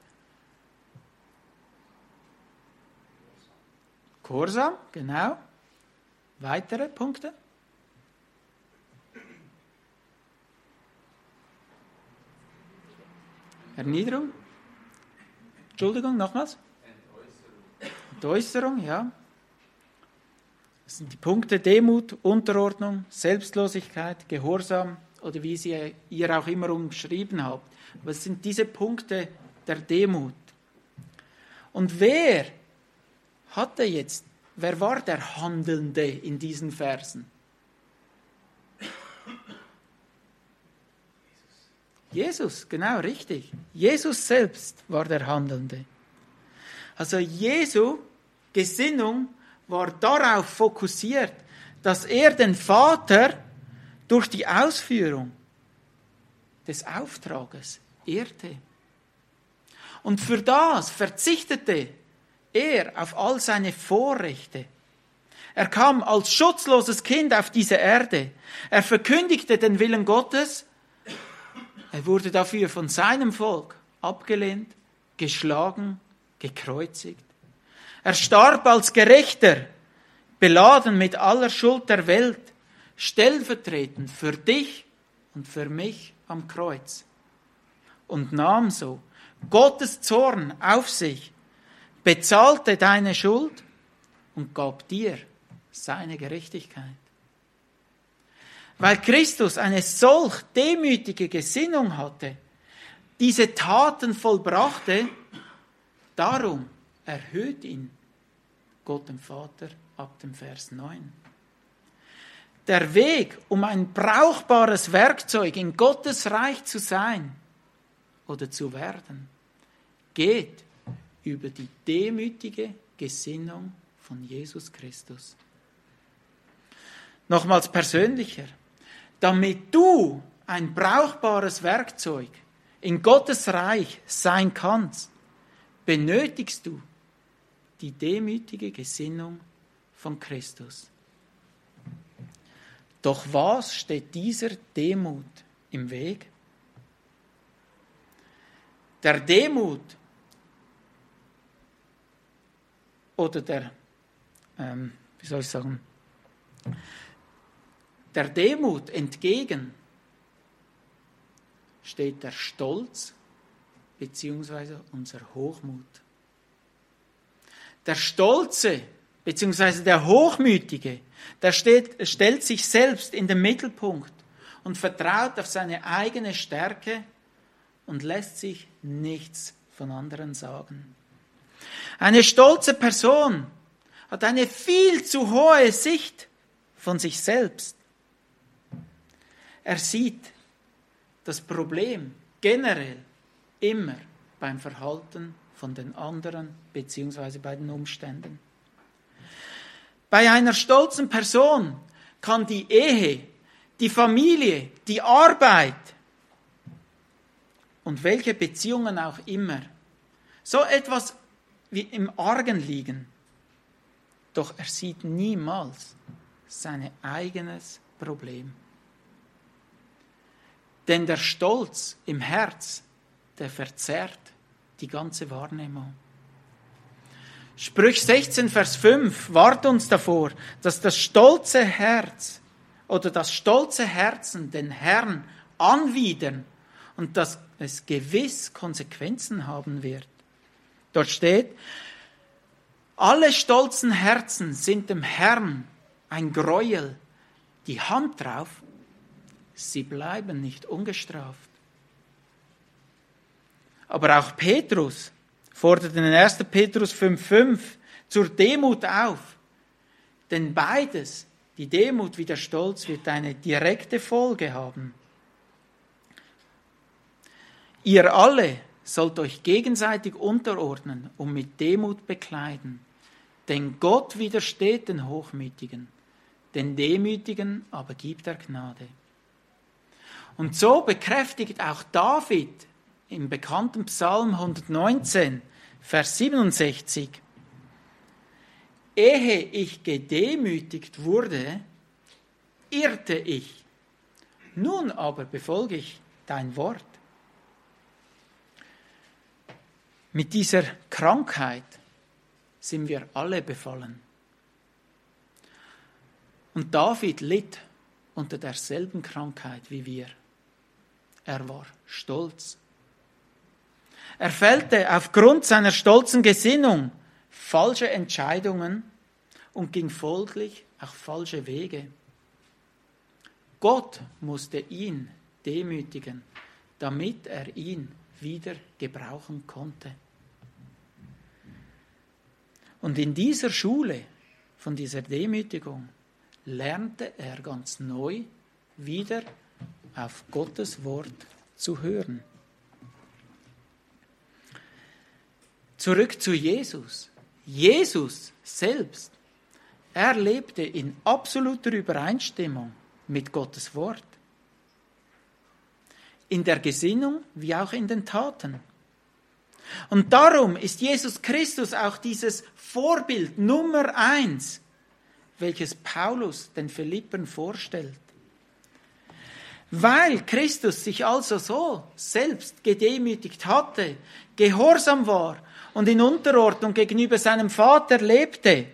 Gehorsam, genau. Weitere Punkte? Erniederung? Entschuldigung, nochmals? Entäußerung, ja. Das sind die Punkte Demut, Unterordnung, Selbstlosigkeit, Gehorsam oder wie sie ihr auch immer umschrieben habt. Es sind diese Punkte der Demut. Und wer hatte jetzt, wer war der Handelnde in diesen Versen? Jesus, genau richtig. Jesus selbst war der Handelnde. Also Jesu Gesinnung war darauf fokussiert, dass er den Vater durch die Ausführung des Auftrages ehrte. Und für das verzichtete er auf all seine Vorrechte. Er kam als schutzloses Kind auf diese Erde. Er verkündigte den Willen Gottes. Er wurde dafür von seinem Volk abgelehnt, geschlagen, gekreuzigt. Er starb als Gerechter, beladen mit aller Schuld der Welt, stellvertretend für dich und für mich am Kreuz. Und nahm so Gottes Zorn auf sich, bezahlte deine Schuld und gab dir seine Gerechtigkeit. Weil Christus eine solch demütige Gesinnung hatte, diese Taten vollbrachte, darum erhöht ihn Gott dem Vater ab dem Vers 9. Der Weg, um ein brauchbares Werkzeug in Gottes Reich zu sein oder zu werden, geht über die demütige Gesinnung von Jesus Christus. Nochmals persönlicher. Damit du ein brauchbares Werkzeug in Gottes Reich sein kannst, benötigst du die demütige Gesinnung von Christus. Doch was steht dieser Demut im Weg? Der Demut oder der, ähm, wie soll ich sagen, der Demut entgegen steht der Stolz bzw. unser Hochmut. Der Stolze bzw. der Hochmütige, der steht, stellt sich selbst in den Mittelpunkt und vertraut auf seine eigene Stärke und lässt sich nichts von anderen sagen. Eine stolze Person hat eine viel zu hohe Sicht von sich selbst. Er sieht das Problem generell immer beim Verhalten von den anderen beziehungsweise bei den Umständen. Bei einer stolzen Person kann die Ehe, die Familie, die Arbeit und welche Beziehungen auch immer so etwas wie im Argen liegen. Doch er sieht niemals sein eigenes Problem. Denn der Stolz im Herz, der verzerrt die ganze Wahrnehmung. Sprüch 16, Vers 5 wart uns davor, dass das stolze Herz oder das stolze Herzen den Herrn anwidern und dass es gewiss Konsequenzen haben wird. Dort steht, alle stolzen Herzen sind dem Herrn ein Gräuel. Die Hand drauf, sie bleiben nicht ungestraft. Aber auch Petrus fordert in 1. Petrus 5,5 zur Demut auf. Denn beides, die Demut wie der Stolz, wird eine direkte Folge haben. Ihr alle sollt euch gegenseitig unterordnen und mit Demut bekleiden. Denn Gott widersteht den Hochmütigen, den Demütigen aber gibt er Gnade. Und so bekräftigt auch David im bekannten Psalm 119, Vers 67, Ehe ich gedemütigt wurde, irrte ich. Nun aber befolge ich dein Wort. Mit dieser Krankheit sind wir alle befallen. Und David litt unter derselben Krankheit wie wir. Er war stolz. Er fällte aufgrund seiner stolzen Gesinnung falsche Entscheidungen und ging folglich auch falsche Wege. Gott musste ihn demütigen, damit er ihn wieder gebrauchen konnte. Und in dieser Schule von dieser Demütigung lernte er ganz neu wieder auf Gottes Wort zu hören. Zurück zu Jesus. Jesus selbst, er lebte in absoluter Übereinstimmung mit Gottes Wort. In der Gesinnung wie auch in den Taten. Und darum ist Jesus Christus auch dieses Vorbild Nummer eins, welches Paulus den Philippen vorstellt. Weil Christus sich also so selbst gedemütigt hatte, gehorsam war und in Unterordnung gegenüber seinem Vater lebte,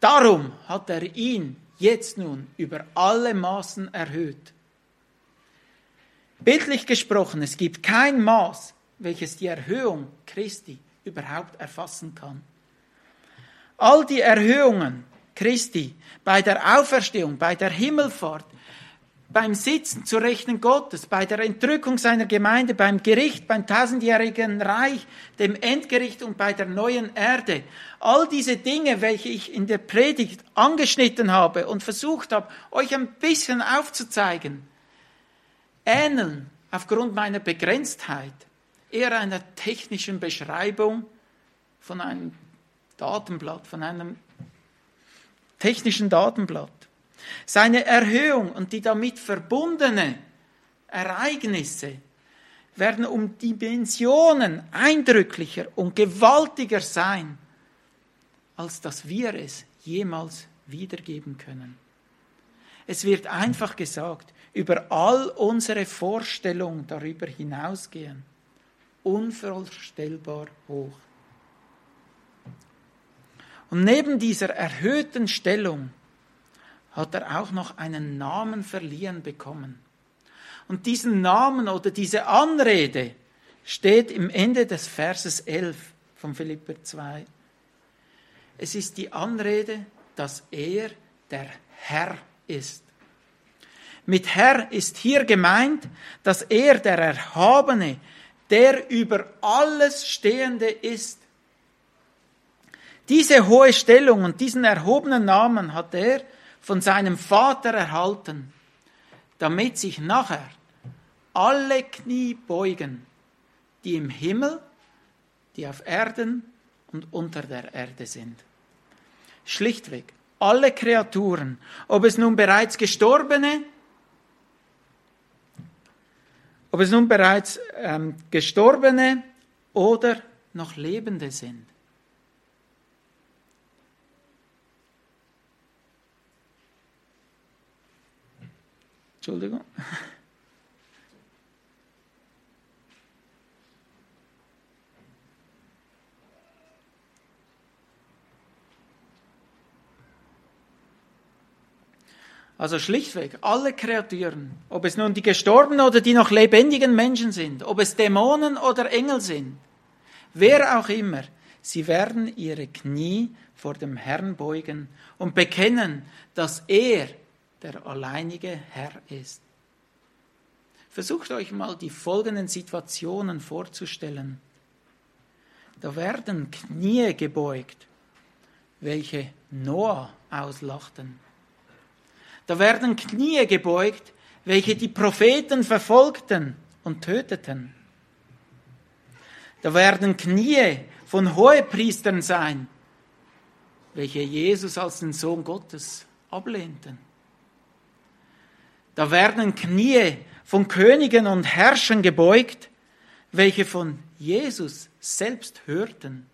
darum hat er ihn jetzt nun über alle Maßen erhöht. Bildlich gesprochen, es gibt kein Maß, welches die Erhöhung Christi überhaupt erfassen kann. All die Erhöhungen Christi bei der Auferstehung, bei der Himmelfahrt, beim Sitzen zu Rechten Gottes, bei der Entrückung seiner Gemeinde, beim Gericht, beim tausendjährigen Reich, dem Endgericht und bei der neuen Erde. All diese Dinge, welche ich in der Predigt angeschnitten habe und versucht habe, euch ein bisschen aufzuzeigen, ähneln aufgrund meiner Begrenztheit eher einer technischen Beschreibung von einem Datenblatt, von einem technischen Datenblatt. Seine Erhöhung und die damit verbundene Ereignisse werden um Dimensionen eindrücklicher und gewaltiger sein, als dass wir es jemals wiedergeben können. Es wird einfach gesagt, über all unsere Vorstellungen darüber hinausgehen, unvorstellbar hoch. Und neben dieser erhöhten Stellung hat er auch noch einen Namen verliehen bekommen. Und diesen Namen oder diese Anrede steht im Ende des Verses 11 von Philipper 2. Es ist die Anrede, dass er der Herr ist. Mit Herr ist hier gemeint, dass er der Erhabene, der über alles Stehende ist. Diese hohe Stellung und diesen erhobenen Namen hat er von seinem Vater erhalten, damit sich nachher alle Knie beugen, die im Himmel, die auf Erden und unter der Erde sind. Schlichtweg, alle Kreaturen, ob es nun bereits Gestorbene, ob es nun bereits ähm, Gestorbene oder noch Lebende sind. Entschuldigung. Also schlichtweg, alle Kreaturen, ob es nun die gestorbenen oder die noch lebendigen Menschen sind, ob es Dämonen oder Engel sind, wer auch immer, sie werden ihre Knie vor dem Herrn beugen und bekennen, dass er der alleinige Herr ist. Versucht euch mal die folgenden Situationen vorzustellen. Da werden Knie gebeugt, welche Noah auslachten. Da werden Knie gebeugt, welche die Propheten verfolgten und töteten. Da werden Knie von Hohepriestern sein, welche Jesus als den Sohn Gottes ablehnten. Da werden Knie von Königen und Herrschern gebeugt, welche von Jesus selbst hörten,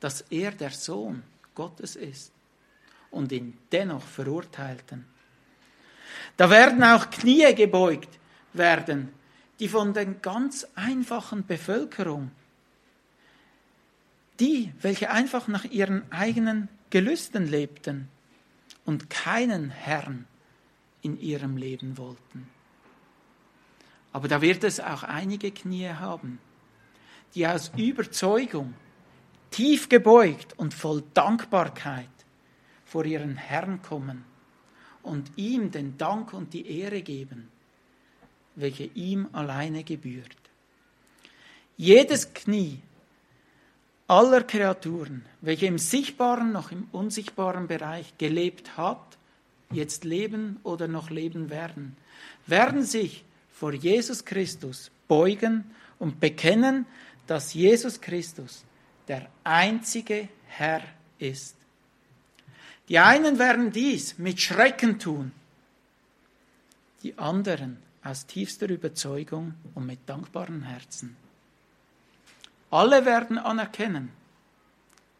dass er der Sohn Gottes ist und ihn dennoch verurteilten. Da werden auch Knie gebeugt werden, die von der ganz einfachen Bevölkerung, die, welche einfach nach ihren eigenen Gelüsten lebten und keinen Herrn in ihrem Leben wollten. Aber da wird es auch einige Knie haben, die aus Überzeugung, tief gebeugt und voll Dankbarkeit vor ihren Herrn kommen und ihm den Dank und die Ehre geben, welche ihm alleine gebührt. Jedes Knie aller Kreaturen, welche im sichtbaren noch im unsichtbaren Bereich gelebt hat, jetzt leben oder noch leben werden, werden sich vor Jesus Christus beugen und bekennen, dass Jesus Christus der einzige Herr ist. Die einen werden dies mit Schrecken tun, die anderen aus tiefster Überzeugung und mit dankbaren Herzen. Alle werden anerkennen,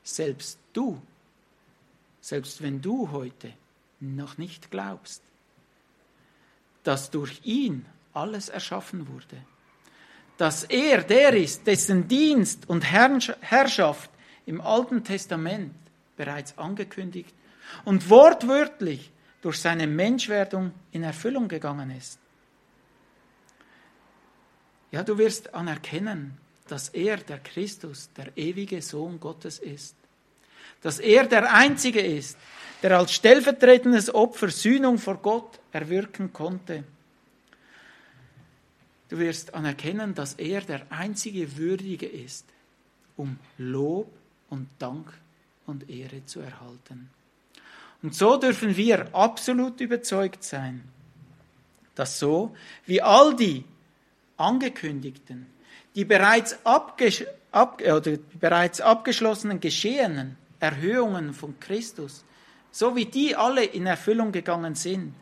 selbst du, selbst wenn du heute noch nicht glaubst, dass durch ihn alles erschaffen wurde, dass er der ist, dessen Dienst und Herrschaft im Alten Testament bereits angekündigt und wortwörtlich durch seine Menschwerdung in Erfüllung gegangen ist. Ja, du wirst anerkennen, dass er, der Christus, der ewige Sohn Gottes ist. Dass er der Einzige ist, der als stellvertretendes Opfer Sühnung vor Gott erwirken konnte. Du wirst anerkennen, dass er der einzige Würdige ist, um Lob und Dank und Ehre zu erhalten. Und so dürfen wir absolut überzeugt sein, dass so wie all die angekündigten, die bereits, abges ab bereits abgeschlossenen Geschehenen, Erhöhungen von Christus, so wie die alle in Erfüllung gegangen sind,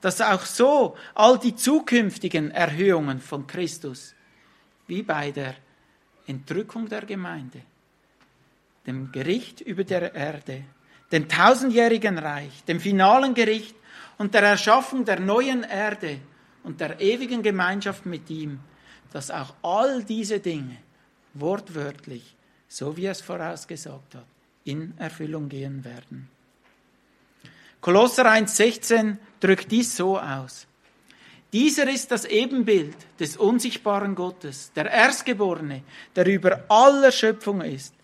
dass auch so all die zukünftigen Erhöhungen von Christus, wie bei der Entrückung der Gemeinde, dem Gericht über der Erde, dem tausendjährigen Reich, dem finalen Gericht und der Erschaffung der neuen Erde und der ewigen Gemeinschaft mit ihm, dass auch all diese Dinge wortwörtlich, so wie er es vorausgesagt hat, in Erfüllung gehen werden. Kolosser 1,16 drückt dies so aus. Dieser ist das Ebenbild des unsichtbaren Gottes, der Erstgeborene, der über aller Schöpfung ist.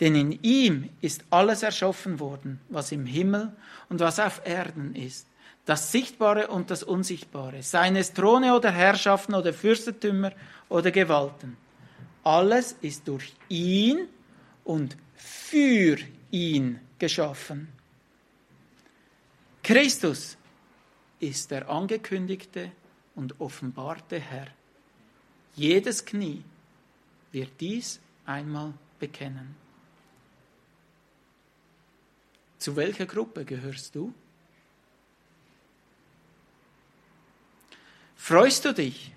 Denn in ihm ist alles erschaffen worden, was im Himmel und was auf Erden ist, das Sichtbare und das Unsichtbare, seines Throne oder Herrschaften oder Fürstentümer oder Gewalten. Alles ist durch ihn und für ihn geschaffen. Christus ist der angekündigte und offenbarte Herr. Jedes Knie wird dies einmal bekennen. Zu welcher Gruppe gehörst du? Freust du dich,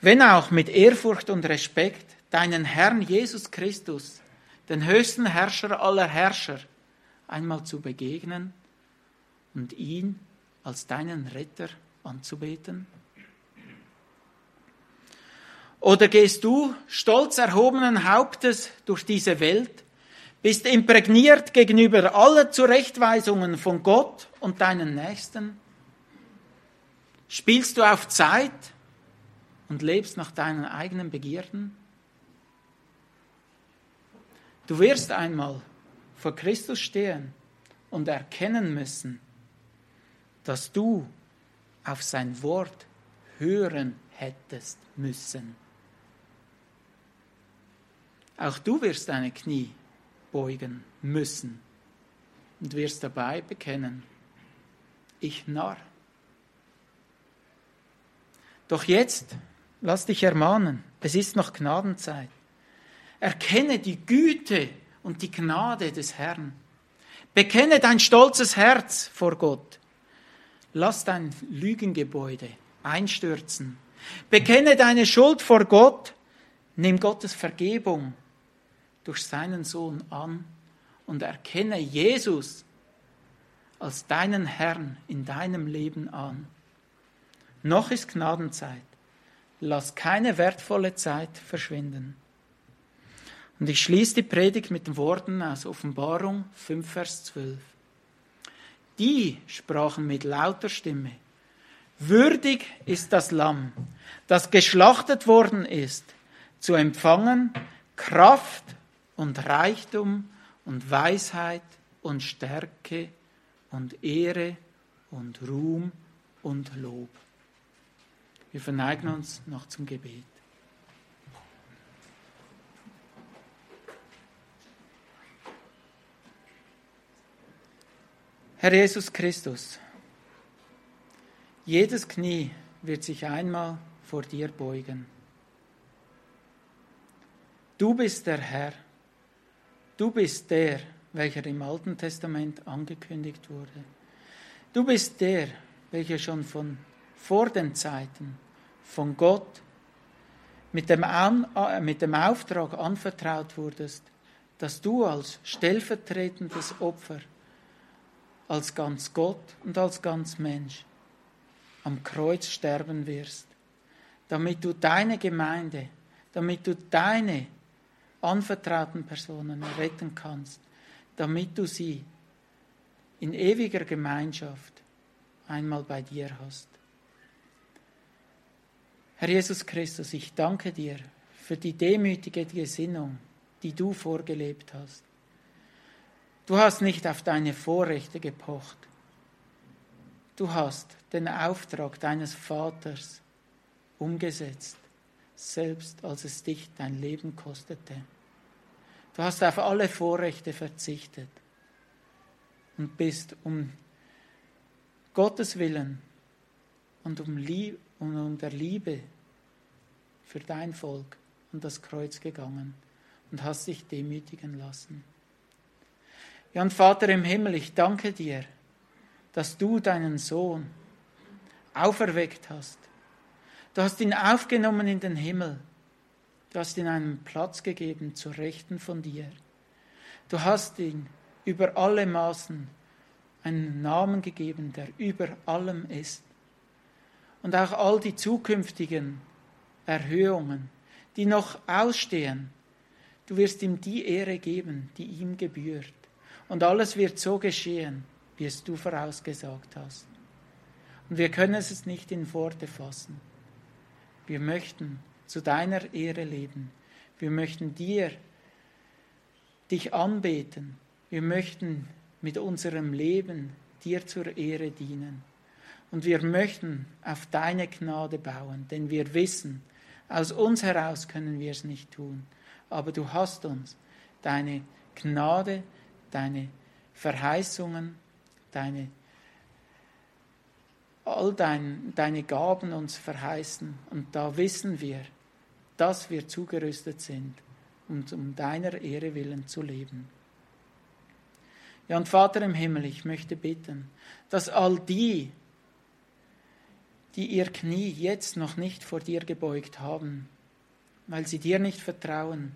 wenn auch mit Ehrfurcht und Respekt, deinen Herrn Jesus Christus, den höchsten Herrscher aller Herrscher, einmal zu begegnen und ihn als deinen Retter anzubeten? Oder gehst du stolz erhobenen Hauptes durch diese Welt, bist imprägniert gegenüber aller Zurechtweisungen von Gott und deinen Nächsten Spielst du auf Zeit und lebst nach deinen eigenen Begierden? Du wirst einmal vor Christus stehen und erkennen müssen, dass du auf sein Wort hören hättest müssen. Auch du wirst deine Knie beugen müssen und wirst dabei bekennen, ich Narr. Doch jetzt, lass dich ermahnen, es ist noch Gnadenzeit. Erkenne die Güte und die Gnade des Herrn. Bekenne dein stolzes Herz vor Gott. Lass dein Lügengebäude einstürzen. Bekenne deine Schuld vor Gott. Nimm Gottes Vergebung durch seinen Sohn an und erkenne Jesus als deinen Herrn in deinem Leben an. Noch ist Gnadenzeit. Lass keine wertvolle Zeit verschwinden. Und ich schließe die Predigt mit den Worten aus Offenbarung 5, Vers 12. Die sprachen mit lauter Stimme, würdig ist das Lamm, das geschlachtet worden ist, zu empfangen Kraft und Reichtum und Weisheit und Stärke und Ehre und Ruhm und Lob. Wir verneigen uns noch zum Gebet. Herr Jesus Christus, jedes Knie wird sich einmal vor dir beugen. Du bist der Herr, du bist der, welcher im Alten Testament angekündigt wurde. Du bist der, welcher schon von vor den Zeiten von Gott mit dem, An, äh, mit dem Auftrag anvertraut wurdest, dass du als stellvertretendes Opfer als ganz Gott und als ganz Mensch am Kreuz sterben wirst, damit du deine Gemeinde, damit du deine anvertrauten Personen retten kannst, damit du sie in ewiger Gemeinschaft einmal bei dir hast. Herr Jesus Christus, ich danke dir für die demütige Gesinnung, die du vorgelebt hast. Du hast nicht auf deine Vorrechte gepocht. Du hast den Auftrag deines Vaters umgesetzt, selbst als es dich dein Leben kostete. Du hast auf alle Vorrechte verzichtet und bist um Gottes Willen und um, Lieb und um der Liebe für dein Volk an das Kreuz gegangen und hast dich demütigen lassen. Ja, und Vater im Himmel, ich danke dir, dass du deinen Sohn auferweckt hast. Du hast ihn aufgenommen in den Himmel. Du hast ihm einen Platz gegeben zur Rechten von dir. Du hast ihn über alle Maßen einen Namen gegeben, der über allem ist. Und auch all die zukünftigen Erhöhungen, die noch ausstehen, du wirst ihm die Ehre geben, die ihm gebührt. Und alles wird so geschehen, wie es du vorausgesagt hast. Und wir können es nicht in Worte fassen. Wir möchten zu deiner Ehre leben. Wir möchten dir, dich anbeten. Wir möchten mit unserem Leben dir zur Ehre dienen. Und wir möchten auf deine Gnade bauen, denn wir wissen, aus uns heraus können wir es nicht tun. Aber du hast uns deine Gnade deine Verheißungen, deine, all dein, deine Gaben uns verheißen. Und da wissen wir, dass wir zugerüstet sind, um um deiner Ehre willen zu leben. Ja, und Vater im Himmel, ich möchte bitten, dass all die, die ihr Knie jetzt noch nicht vor dir gebeugt haben, weil sie dir nicht vertrauen,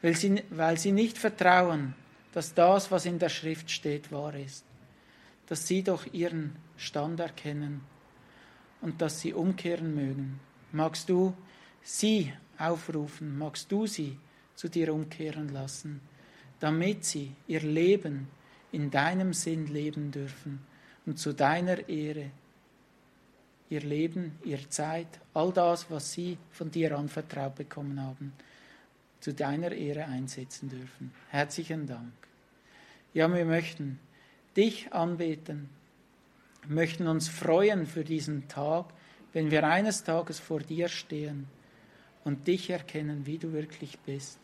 weil sie, weil sie nicht vertrauen, dass das, was in der Schrift steht, wahr ist, dass sie doch ihren Stand erkennen und dass sie umkehren mögen. Magst du sie aufrufen, magst du sie zu dir umkehren lassen, damit sie ihr Leben in deinem Sinn leben dürfen und zu deiner Ehre ihr Leben, ihre Zeit, all das, was sie von dir anvertraut bekommen haben, zu deiner Ehre einsetzen dürfen. Herzlichen Dank. Ja, wir möchten dich anbeten, möchten uns freuen für diesen Tag, wenn wir eines Tages vor dir stehen und dich erkennen, wie du wirklich bist,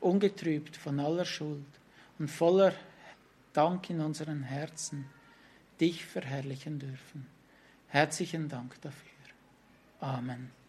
ungetrübt von aller Schuld und voller Dank in unseren Herzen, dich verherrlichen dürfen. Herzlichen Dank dafür. Amen.